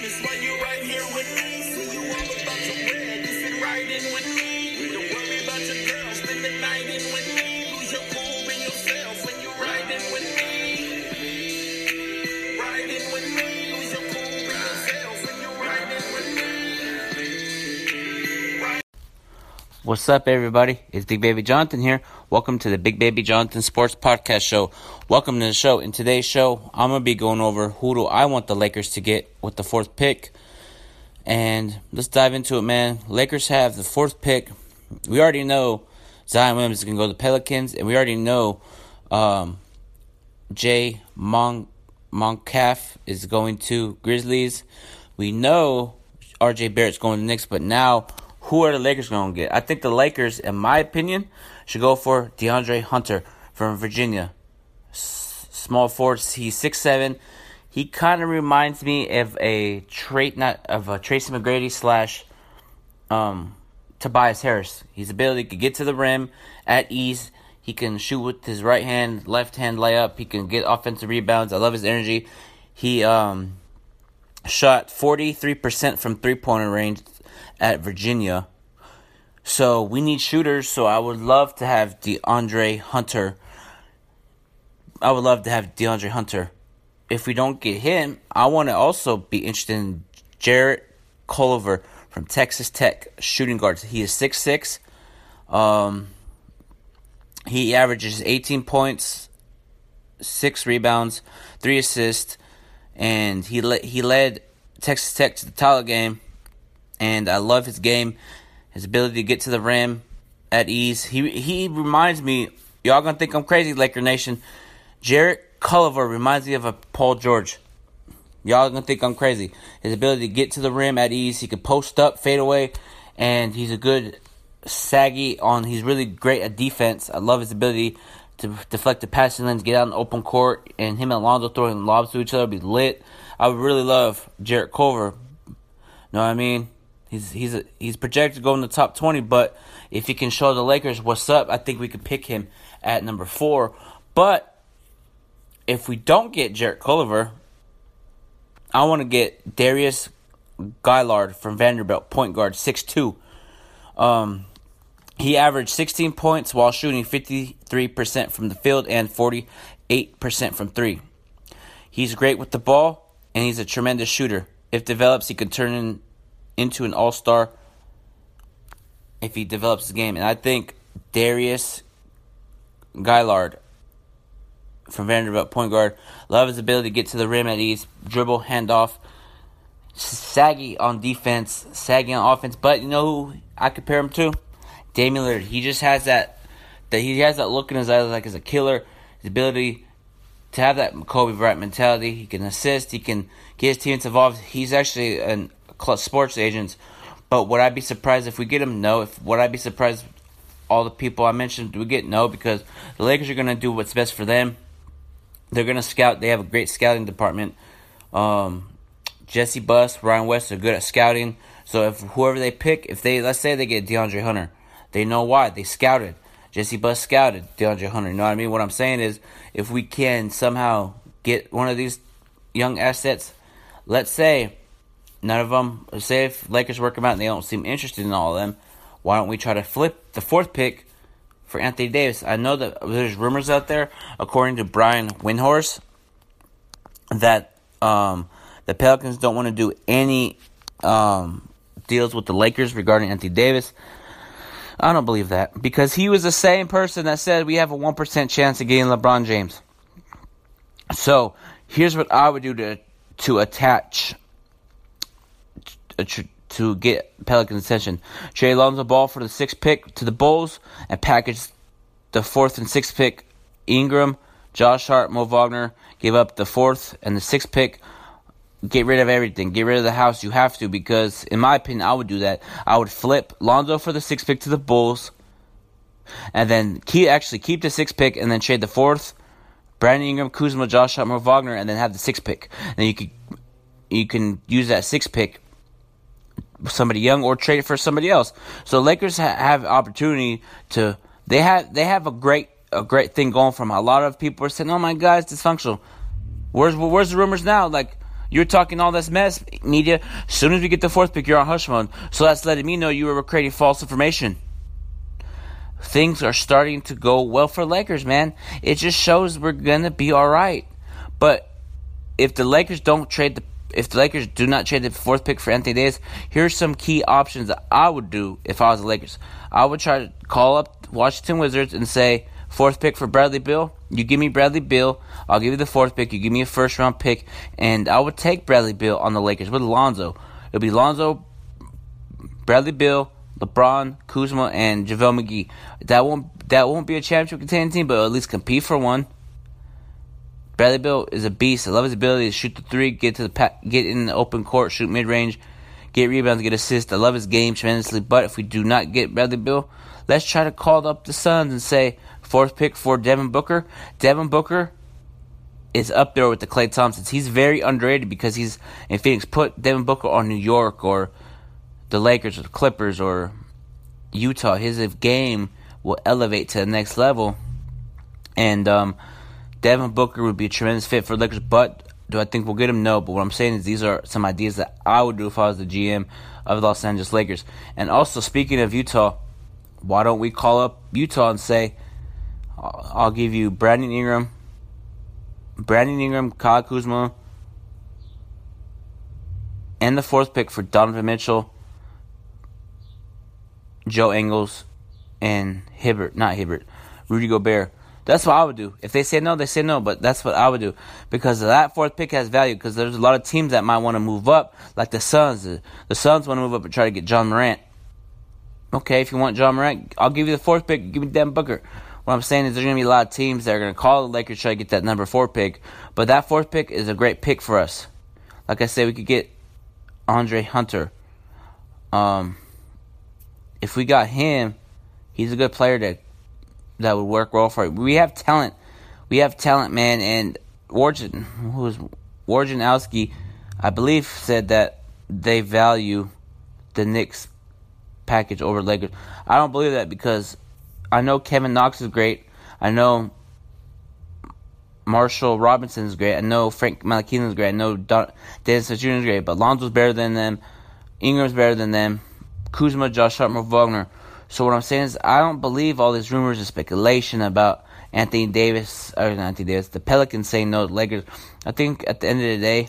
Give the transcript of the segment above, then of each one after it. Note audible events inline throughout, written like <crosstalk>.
famous when you're right here with me, Ace. You all about to win. You sit right in with What's up, everybody? It's Big Baby Jonathan here. Welcome to the Big Baby Jonathan Sports Podcast Show. Welcome to the show. In today's show, I'm gonna be going over who do I want the Lakers to get with the fourth pick, and let's dive into it, man. Lakers have the fourth pick. We already know Zion Williams is gonna go to the Pelicans, and we already know um, Jay Mon- Moncalf is going to Grizzlies. We know RJ Barrett's going to Knicks, but now who are the Lakers going to get? I think the Lakers, in my opinion, should go for DeAndre Hunter from Virginia. S- small forward, he's six seven. He kind of reminds me of a trait, not of a Tracy McGrady slash um, Tobias Harris. His ability to get to the rim at ease. He can shoot with his right hand, left hand layup. He can get offensive rebounds. I love his energy. He um, shot 43% from three pointer range at Virginia. So we need shooters. So I would love to have DeAndre Hunter. I would love to have DeAndre Hunter. If we don't get him, I want to also be interested in Jarrett Culver from Texas Tech shooting guards. He is 6'6. Um, he averages 18 points, six rebounds, three assists, and he le- he led Texas Tech to the title game. And I love his game, his ability to get to the rim at ease. He he reminds me. Y'all gonna think I'm crazy, Laker Nation. Jarrett Culver reminds me of a Paul George. Y'all gonna think I'm crazy. His ability to get to the rim at ease. He can post up, fade away, and he's a good saggy on. He's really great at defense. I love his ability to deflect the passing lanes, get out in open court, and him and Alonzo throwing lobs to each other be lit. I would really love Jarrett Culver. Know what I mean? He's he's a, he's projected to go in the top twenty, but if he can show the Lakers what's up, I think we could pick him at number four. But if we don't get Jarrett Culver, I want to get Darius Garland from Vanderbilt, point guard, six two. Um, he averaged 16 points while shooting 53% from the field and 48% from three. He's great with the ball, and he's a tremendous shooter. If develops, he can turn in, into an all star if he develops the game. And I think Darius Garland from Vanderbilt, point guard, love his ability to get to the rim at ease, dribble, handoff, saggy on defense, saggy on offense. But you know who I compare him to? Damian Lillard. He just has that that he has that look in his eyes like as a killer. His ability to have that Kobe Bryant mentality. He can assist. He can get his teammates involved. He's actually an sports agents. But would I be surprised if we get him? No. If would I be surprised? All the people I mentioned, we get no? Because the Lakers are gonna do what's best for them. They're gonna scout. They have a great scouting department. Um, Jesse Buss, Ryan West are good at scouting. So if whoever they pick, if they let's say they get DeAndre Hunter, they know why they scouted. Jesse Buss scouted DeAndre Hunter. You know what I mean? What I'm saying is, if we can somehow get one of these young assets, let's say none of them, say if Lakers work them out and they don't seem interested in all of them, why don't we try to flip the fourth pick for Anthony Davis? I know that there's rumors out there, according to Brian Windhorst, that um, the Pelicans don't want to do any um, deals with the Lakers regarding Anthony Davis. I don't believe that because he was the same person that said we have a 1% chance of getting LeBron James. So, here's what I would do to to attach Uh, to, to get Pelicans' attention. Trade Lonzo Ball for the sixth pick to the Bulls and package the fourth and sixth pick Ingram, Josh Hart, Mo Wagner. Give up the fourth and the sixth pick get rid of everything. Get rid of the house. You have to because, in my opinion, I would do that. I would flip Lonzo for the sixth pick to the Bulls, and then keep actually keep the sixth pick and then trade the fourth. Brandon Ingram, Kuzma, Josh Hart, Mo Wagner, and then have the sixth pick. And you could you can use that sixth pick somebody young or trade it for somebody else. So Lakers ha- have opportunity to they have they have a great a great thing going from a lot of people are saying, "Oh my God, it's dysfunctional." Where's where's the rumors now? Like you're talking all this mess, media. As soon as we get the fourth pick, you're on hush mode. So that's letting me know you were creating false information. things are starting to go well for Lakers, man. It just shows we're gonna be all right. But if the Lakers don't trade the if the Lakers do not trade the fourth pick for Anthony Davis, here's some key options that I would do if I was the Lakers. I would try to call up Washington Wizards and say, fourth pick for Bradley Beal. You give me Bradley Beal, I'll give you the fourth pick. You give me a first round pick, and I would take Bradley Beal on the Lakers with Lonzo. It'll be Lonzo, Bradley Beal, LeBron, Kuzma, and JaVale McGee. That won't that won't be a championship contending team, but at least compete for one. Bradley Beal is a beast. I love his ability to shoot the three, get to the pa- get in the open court, shoot mid range, get rebounds, get assists. I love his game tremendously. But if we do not get Bradley Beal, let's try to call up the Suns and say fourth pick for Devin Booker. Devin Booker is up there with the Klay Thompsons. He's very underrated because he's in Phoenix. Put Devin Booker on New York or the Lakers or the Clippers or Utah. His game will elevate to the next level. And um, Devin Booker would be a tremendous fit for the Lakers, but do I think we'll get him? No. But what I'm saying is these are some ideas that I would do if I was the GM of the Los Angeles Lakers. And also, speaking of Utah, why don't we call up Utah and say, I'll give you Brandon Ingram, Brandon Ingram, Kyle Kuzma, and the fourth pick for Donovan Mitchell, Joe Ingles, and Hibbert, not Hibbert, Rudy Gobert. That's what I would do. If they say no, they say no, but that's what I would do. Because that fourth pick has value, because there's a lot of teams that might want to move up, like the Suns. The Suns want to move up and try to get John Morant. Okay, if you want John Morant, I'll give you the fourth pick, give me Devin Booker. What I'm saying is there's going to be a lot of teams that are going to call the Lakers try to get that number four pick, but that fourth pick is a great pick for us. Like I said, we could get Andre Hunter. Um, if we got him, he's a good player that that would work well for it. We have talent. We have talent, man. And Warren, who was Wojnarowski, I believe, said that they value the Knicks package over Lakers. I don't believe that because I know Kevin Knox is great. I know Marshall Robinson is great. I know Frank Ntilikina is great. I know Don, Dennis Jr. is great. But Lonzo's better than them. Ingram's better than them. Kuzma, Josh Hart, Wagner. So what I'm saying is I don't believe all these rumors and speculation about Anthony Davis or Anthony Davis, the Pelicans saying no to Lakers. I think at the end of the day,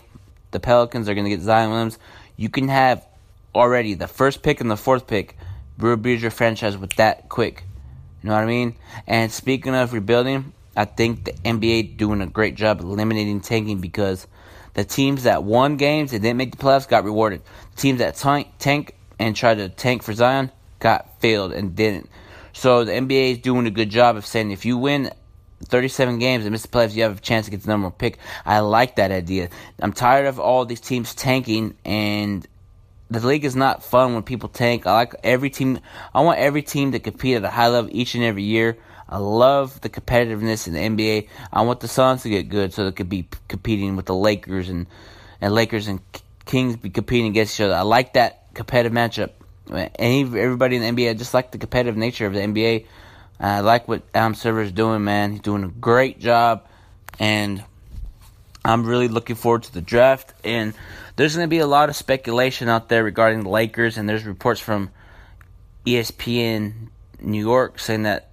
the Pelicans are going to get Zion Williams. You can have already the first pick and the fourth pick rebuild your franchise with that quick. You know what I mean? And speaking of rebuilding, I think the NBA doing a great job eliminating tanking because the teams that won games and didn't make the playoffs got rewarded. The teams that tank, tank and tried to tank for Zion got failed and didn't. So the NBA is doing a good job of saying if you win 37 games and miss the playoffs, you have a chance to get the number one pick. I like that idea. I'm tired of all these teams tanking, and the league is not fun when people tank. I like every team. I want every team to compete at a high level each and every year. I love the competitiveness in the NBA. I want the Suns to get good so they could be competing with the Lakers and and Lakers and Kings be competing against each other. I like that competitive matchup. Any everybody in the NBA, I just like the competitive nature of the NBA. Uh, I like what Adam is doing, man. He's doing a great job, and I'm really looking forward to the draft. And there's going to be a lot of speculation out there regarding the Lakers, and there's reports from ESPN New York saying that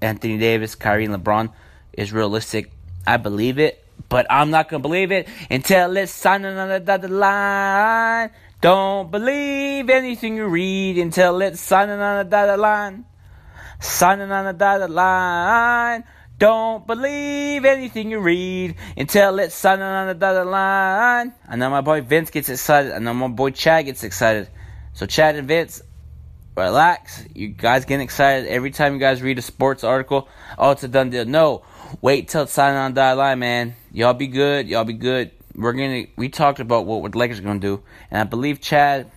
Anthony Davis, Kyrie, and LeBron is realistic. I believe it, but I'm not going to believe it until it's signed on the dotted line. Don't believe anything you read until it's signing on the dotted line. Signing on the dotted line. Don't believe anything you read until it's signing on the dotted line. I know my boy Vince gets excited. I know my boy Chad gets excited. So Chad and Vince, relax. You guys getting excited every time you guys read a sports article. Oh, it's a done deal. No, wait till it's signing on the dotted line, man. Y'all be good. Y'all be good we're gonna we talked about what the Lakers are gonna do, and I believe Chad,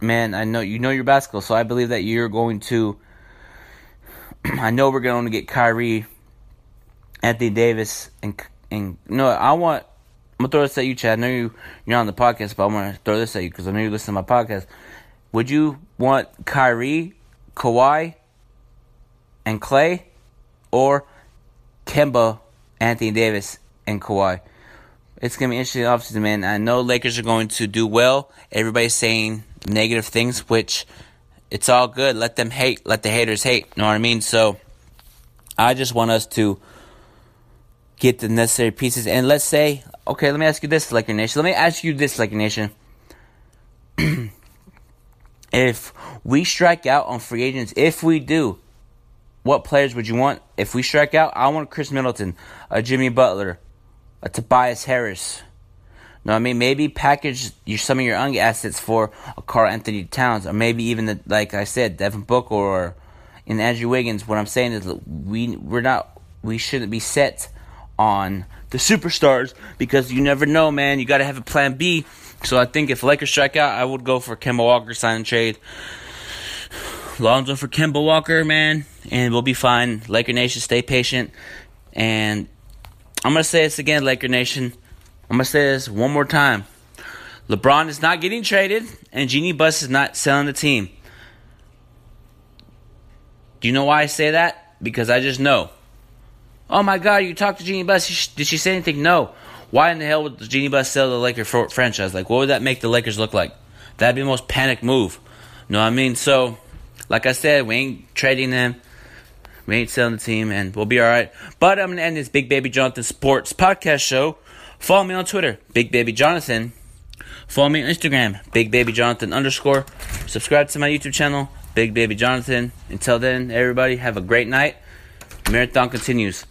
man, I know you know your basketball, so I believe that you're going to. <clears throat> I know we're going to get Kyrie, Anthony Davis, and and no, I want. I'm gonna throw this at you, Chad. I know you you're on the podcast, but I'm gonna throw this at you because I know you listen to my podcast. Would you want Kyrie, Kawhi, and Klay, or Kemba, Anthony Davis, and Kawhi? It's gonna be interesting offseason, man. I know Lakers are going to do well. Everybody's saying negative things, which it's all good. Let them hate. Let the haters hate. You Know what I mean? So I just want us to get the necessary pieces. And let's say, okay, let me ask you this, Laker Nation. Let me ask you this, Laker Nation. <clears throat> if we strike out on free agents, if we do, what players would you want? If we strike out, I want Khris Middleton, a Jimmy Butler, a Tobias Harris. No, I mean maybe package your, some of your young assets for a Karl-Anthony Towns, or maybe even the, like I said, Devin Booker or in Andrew Wiggins. What I'm saying is we we're not we shouldn't be set on the superstars because you never know, man. You got to have a plan B. So I think if Lakers strike out, I would go for Kemba Walker sign and trade. Lonzo for Kemba Walker, man, and we'll be fine. Laker Nation, stay patient. And I'm gonna say this again, Laker Nation. I'm gonna say this one more time. LeBron is not getting traded, and Jeanie Buss is not selling the team. Do you know why I say that? Because I just know. Oh my God, you talked to Jeanie Buss. Did she say anything? No. Why in the hell would Jeanie Buss sell the Lakers franchise? Like, what would that make the Lakers look like? That'd be the most panic move. You know what I mean? So, like I said, we ain't trading them. We ain't selling the team, and we'll be all right. But I'm gonna end this Big Baby Jonathan Sports podcast show. Follow me on Twitter, Big Baby Jonathan. Follow me on Instagram, Big Baby Jonathan underscore. Subscribe to my YouTube channel, Big Baby Jonathan. Until then, everybody, have a great night. Marathon continues.